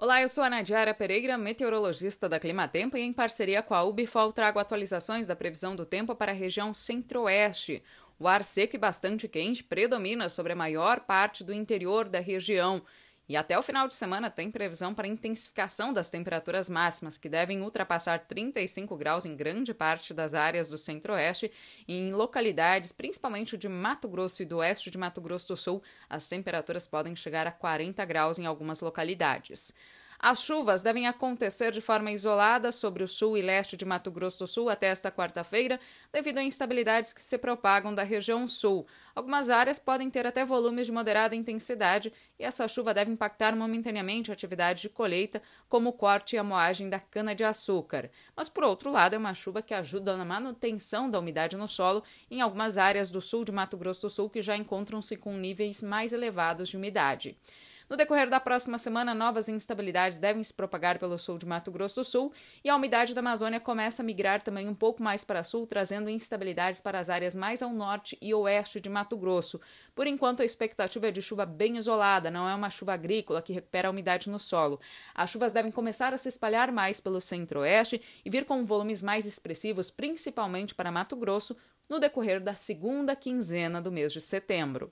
Olá, eu sou a Nadiara Pereira, meteorologista da Climatempo e em parceria com a Ubifol trago atualizações da previsão do tempo para a região centro-oeste. O ar seco e bastante quente predomina sobre a maior parte do interior da região. E até o final de semana tem previsão para intensificação das temperaturas máximas, que devem ultrapassar 35 graus em grande parte das áreas do centro-oeste em localidades, principalmente de Mato Grosso e do oeste de Mato Grosso do Sul, as temperaturas podem chegar a 40 graus em algumas localidades. As chuvas devem acontecer de forma isolada sobre o sul e leste de Mato Grosso do Sul até esta quarta-feira, devido a instabilidades que se propagam da região sul. Algumas áreas podem ter até volumes de moderada intensidade e essa chuva deve impactar momentaneamente a atividade de colheita, como o corte e a moagem da cana-de-açúcar. Mas, por outro lado, é uma chuva que ajuda na manutenção da umidade no solo em algumas áreas do sul de Mato Grosso do Sul que já encontram-se com níveis mais elevados de umidade. No decorrer da próxima semana, novas instabilidades devem se propagar pelo sul de Mato Grosso do Sul e a umidade da Amazônia começa a migrar também um pouco mais para sul, trazendo instabilidades para as áreas mais ao norte e oeste de Mato Grosso. Por enquanto, a expectativa é de chuva bem isolada, não é uma chuva agrícola que recupera a umidade no solo. As chuvas devem começar a se espalhar mais pelo centro-oeste e vir com volumes mais expressivos, principalmente para Mato Grosso, no decorrer da segunda quinzena do mês de setembro.